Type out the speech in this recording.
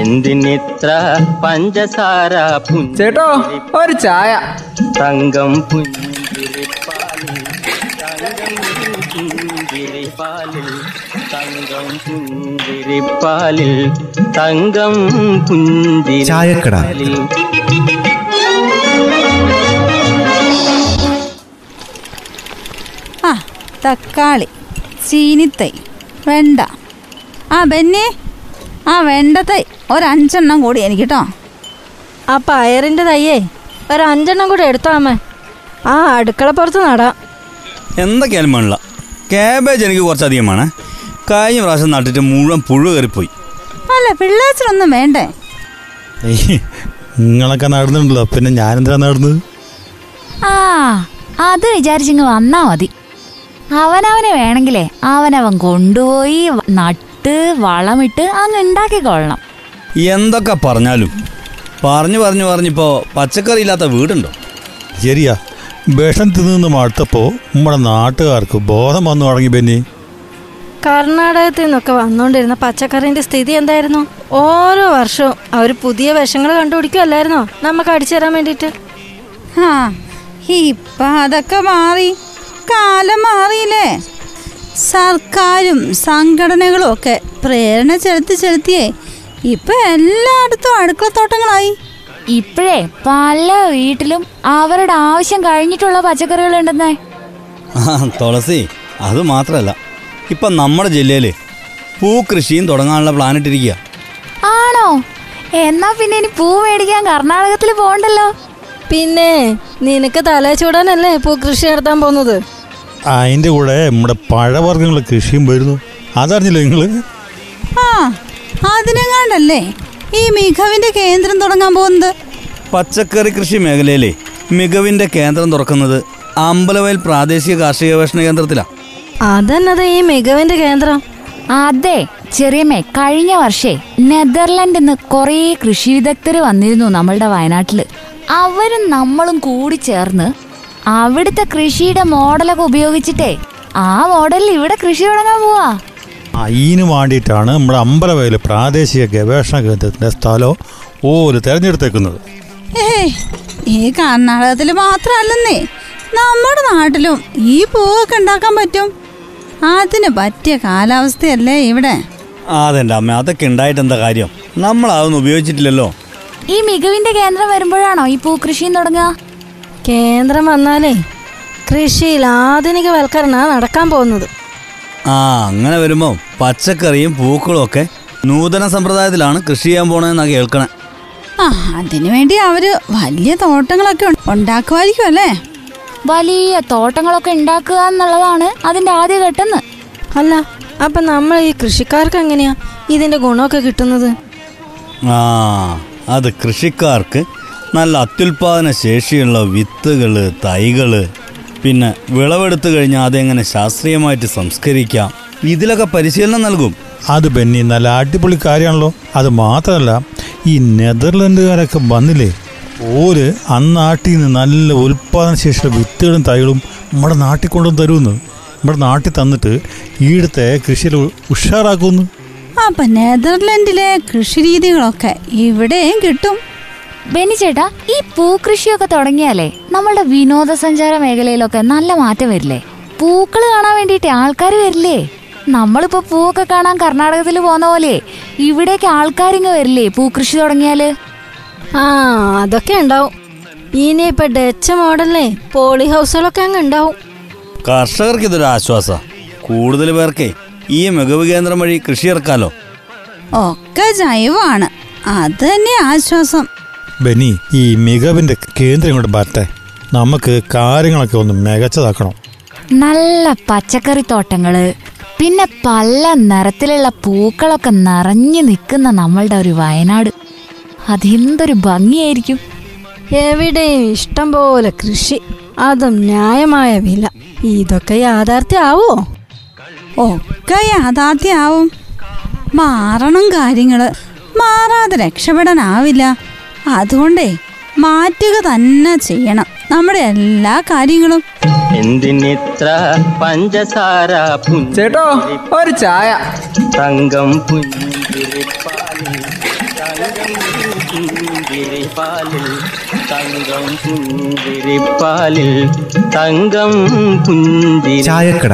എന്തിനിത്ര പഞ്ചസാര ചേട്ടോ ഒരു ചായ. തങ്കം പുഞ്ചിരിപ്പാലിൽ തങ്കം പുഞ്ചിരിപ്പാലിൽ തങ്കം പുഞ്ചിരിപ്പാലിൽ തങ്കം ചായക്കട. പുഞ്ചിരിപ്പാലിൽ ആ തക്കാളി ചീനിത്തൈ വെണ്ട. ആ ബെന്നി ആ വെണ്ടത്തൈ ഒരഞ്ചെണ്ണം കൂടി എനിക്ക് കേട്ടോ ആ പയറിന്റെ തയ്യേ. ഒരു അഞ്ചെണ്ണം കൂടി എടുത്തോ അമ്മ. ആ അടുക്കളപ്പുറത്ത് നടാം. എന്തൊക്കെയാലും വേണില്ല. കാബേജ് എനിക്ക് കുറച്ചധികമാണ്. കഴിഞ്ഞ പ്രാവശ്യം നട്ടിട്ട് മുഴുവൻ പുഴു കയറിപ്പോയി. അല്ല പിള്ളേച്ചനൊന്നും വേണ്ടേ? നിങ്ങളൊക്കെ നടന്നിട്ടുണ്ടല്ലോ പിന്നെ ഞാനെന്തിനാ നടന്നത്? ആ അത് വിചാരിച്ചിങ്ങ് വന്നാ മതി. അവനവന് വേണമെങ്കിലേ അവനവൻ കൊണ്ടുപോയി വ- നട്ട് വളമിട്ട് അങ്ങ് ഉണ്ടാക്കിക്കൊള്ളണം എന്തൊക്കെ പറഞ്ഞാലും? പറഞ്ഞു പറഞ്ഞു പറഞ്ഞിപ്പോ പച്ചക്കറി ഇല്ലാത്ത വീടുണ്ടോ? ശരിയാ. വിഷം തിന്നു മടുത്തപ്പോ നമ്മുടെ നാട്ടുകാർക്ക് ബോധം വന്നു തുടങ്ങി ബെന്നി. കർണാടകത്തിൽ നിന്നൊക്കെ വന്നുകൊണ്ടിരുന്ന പച്ചക്കറിന്റെ സ്ഥിതി എന്തായിരുന്നു? ഓരോ വർഷവും അവർ പുതിയ വിഷങ്ങൾ കണ്ടുപിടിക്കുമല്ലായിരുന്നോ നമുക്ക് അടിച്ചു തരാൻ വേണ്ടിയിട്ട്. ആ ഇപ്പൊ അതൊക്കെ മാറി. കാലം മാറിയില്ലേ? സർക്കാരും സംഘടനകളും ഒക്കെ പ്രേരണ ചെലുത്തി ചെലുത്തിയേ ഇപ്പൊ എല്ലായിടത്തും അടുക്കളത്തോട്ടങ്ങളായി. ഇപ്പോഴേ പല വീട്ടിലും അവരുടെ ആവശ്യം കഴിഞ്ഞിട്ടുള്ള പച്ചക്കറികൾ ഉണ്ടെന്നേ തുളസി അത് മാത്രല്ല. ഇപ്പൊ നമ്മുടെ ജില്ലയിൽ പൂക്കൃഷിയും തുടങ്ങാനുള്ള പ്ലാൻ ഇട്ടിരിക്കുക ആണോ? എന്നാ പിന്നെ ഇനി പൂ മേടിക്കാൻ കർണാടകത്തിൽ പോണ്ടല്ലോ പിന്നെ നിനക്ക് തല ചൂടാനല്ലേ പൂക്കൃഷി കൃഷി നടത്താൻ പോകുന്നത്? അതിന്റെ കൂടെ നമ്മുടെ പഴവർഗങ്ങൾ കൃഷിയും വരുന്നു. അതറിഞ്ഞില്ല നിങ്ങൾ ആ അതിനെങ്ങാണ്ടല്ലേ ഈ മികവിന്റെ കേന്ദ്രം തുടങ്ങാൻ പോകുന്നത്? പച്ചക്കറി കൃഷി മേഖലയിലെ മികവിന്റെ കേന്ദ്രം തുറക്കുന്നത് അമ്പലവയൽ പ്രാദേശിക കാർഷിക ഗവേഷണ കേന്ദ്രത്തിലാണ് അതെന്നത് ഈ മികവിന്റെ കേന്ദ്രം. അതെ ചെറിയമ്മേ കഴിഞ്ഞ വർഷേ നെതർലൻഡിൽ നിന്ന് കുറേ കൃഷി വിദഗ്ധർ വന്നിരുന്നു നമ്മളുടെ വയനാട്ടിൽ. അവരും നമ്മളും കൂടി ചേർന്ന് അവിടുത്തെ കൃഷിയുടെ മോഡലൊക്കെ ഉപയോഗിച്ചിട്ടേ ആ മോഡലിൽ ഇവിടെ കൃഷി തുടങ്ങാൻ പോവാ. അതിന് വേണ്ടിയിട്ടാണ് നമ്മുടെ അമ്പലവയൽ പ്രാദേശിക ഗവേഷണ കേന്ദ്രത്തിന്റെ സ്ഥലം ഓൽ തെരഞ്ഞെടുത്തേക്കുന്നത്. ഏയ് ഈ കർണാടകത്തിൽ മാത്രമല്ലെന്നേ നമ്മുടെ നാട്ടിലും ഈ പൂവൊക്കെ ഉണ്ടാക്കാൻ പറ്റും. അതിന് പറ്റിയ കാലാവസ്ഥയല്ലേ ഇവിടെ? അതെന്റെ അമ്മ അതൊക്കെ ഉണ്ടായിട്ട് എന്താ കാര്യം? നമ്മൾ അതൊന്നും ഉപയോഗിച്ചിട്ടില്ലല്ലോ. ഈ മികവിന്റെ കേന്ദ്രം വരുമ്പോഴാണോ ഈ പൂ കൃഷിയും തുടങ്ങുക? കേന്ദ്രം വന്നാലേ കൃഷിയിൽ ആധുനികവൽക്കരണ നടക്കാൻ പോകുന്നത്. ആ അങ്ങനെ വരുമ്പോൾ പച്ചക്കറിയും പൂക്കളും ഒക്കെ നൂതന സമ്പ്രദായത്തിലാണ് കൃഷി ചെയ്യാൻ പോണെന്നാ കേൾക്കണേ. ആ അതിനു വേണ്ടി അവർ വലിയ തോട്ടങ്ങളൊക്കെ ഉണ്ടാക്കുമായിരിക്കും അല്ലേ? വലിയ തോട്ടങ്ങളൊക്കെ ഉണ്ടാക്കുക എന്നുള്ളതാണ് അതിന്റെ ആദ്യ ഘട്ടെന്ന്. അല്ല അപ്പൊ നമ്മൾ ഈ കൃഷിക്കാർക്ക് എങ്ങനെയാ ഇതിന്റെ ഗുണമൊക്കെ കിട്ടുന്നത്? ആ അത് കൃഷിക്കാർക്ക് നല്ല അത്യുൽപാദന ശേഷിയുള്ള വിത്തുകൾ തൈകൾ പിന്നെ വിളവെടുത്തു കഴിഞ്ഞാൽ അതെങ്ങനെ ശാസ്ത്രീയമായിട്ട് സംസ്കരിക്കാം? ഇതിലൊക്കെ പരിശീലനം നൽകും. അത് ബെന്നി നല്ല അടിപൊളി കാര്യമാണല്ലോ. അത് മാത്രമല്ല ഈ നെതർലൻഡുകാരൊക്കെ വന്നില്ലേ? ഓര് അന്നാട്ടിൽ നിന്ന് നല്ല ഉൽപാദന ശേഷിയുള്ള വിത്തുകളും തൈകളും നമ്മുടെ നാട്ടിൽ കൊണ്ടുവന്ന് തരുമെന്ന്. നമ്മുടെ നാട്ടിൽ തന്നിട്ട് ഈടത്തെ കൃഷിയിൽ ഉഷാറാക്കുന്നു അപ്പൊ നെതർലൻഡിലെ കൃഷി രീതികളൊക്കെ ഇവിടെയും കിട്ടും. ബെന്നി ചേട്ടാ ഈ പൂക്കൃഷിയൊക്കെ തുടങ്ങിയാലേ നമ്മളുടെ വിനോദസഞ്ചാര മേഖലയിലൊക്കെ നല്ല മാറ്റം വരില്ലേ? പൂക്കൾ കാണാൻ വേണ്ടിയിട്ട് ആൾക്കാർ വരില്ലേ? നമ്മളിപ്പോ പൂവൊക്കെ കാണാൻ കർണാടകത്തിൽ പോകുന്ന പോലെ ഇവിടേക്ക് ആൾക്കാരിങ്ങ് വരില്ലേ പൂക്കൃഷി തുടങ്ങിയാൽ? ആ അതൊക്കെ ഉണ്ടാവും. ഇനി ഇപ്പൊ ഡച്ച് മോഡലിലെ പോളി ഹൗസുകളൊക്കെ അങ്ങ് ഉണ്ടാവും. കർഷകർക്ക് ഇതൊരു ആശ്വാസ. കൂടുതൽ പേർക്കേ ഈ മികവ് കേന്ദ്രം വഴി കൃഷി ഇറക്കാലോ. ഒക്കെ ജൈവമാണ്. അത് തന്നെ ആശ്വാസം. ബെന്നി ഈ മികവിന്റെ കേന്ദ്രം ഇങ്ങോട്ട് വരട്ടെ നമുക്ക് കാര്യങ്ങളൊക്കെ ഒന്ന് മികച്ചതാക്കണം. നല്ല പച്ചക്കറി തോട്ടങ്ങൾ പിന്നെ പല നിറത്തിലുള്ള പൂക്കളൊക്കെ നിറഞ്ഞു നിൽക്കുന്ന നമ്മളുടെ ഒരു വയനാട്. അതെന്തൊരു ഭംഗിയായിരിക്കും. എവിടെയും ഇഷ്ടം പോലെ കൃഷി അതും ന്യായമായ വില. ഇതൊക്കെ യാഥാർത്ഥ്യമാവോ ഒക്കെ യാഥാർത്ഥ്യമാവും മാറണം കാര്യങ്ങൾ. മാറാതെ രക്ഷപ്പെടാനാവില്ല. അതുകൊണ്ടേ മാറ്റുക തന്നെ ചെയ്യണം. നമ്മുടെ എല്ലാ കാര്യങ്ങളും. എന്തിനിത്ര പഞ്ചസാര ചേട്ടോ ഒരു ചായ. തങ്കം പുഞ്ചിരിപ്പാലിൽ തങ്കം പുഞ്ചിരിപ്പാലിൽ തങ്കം പുഞ്ചിരിപ്പാലിൽ ചായക്കട.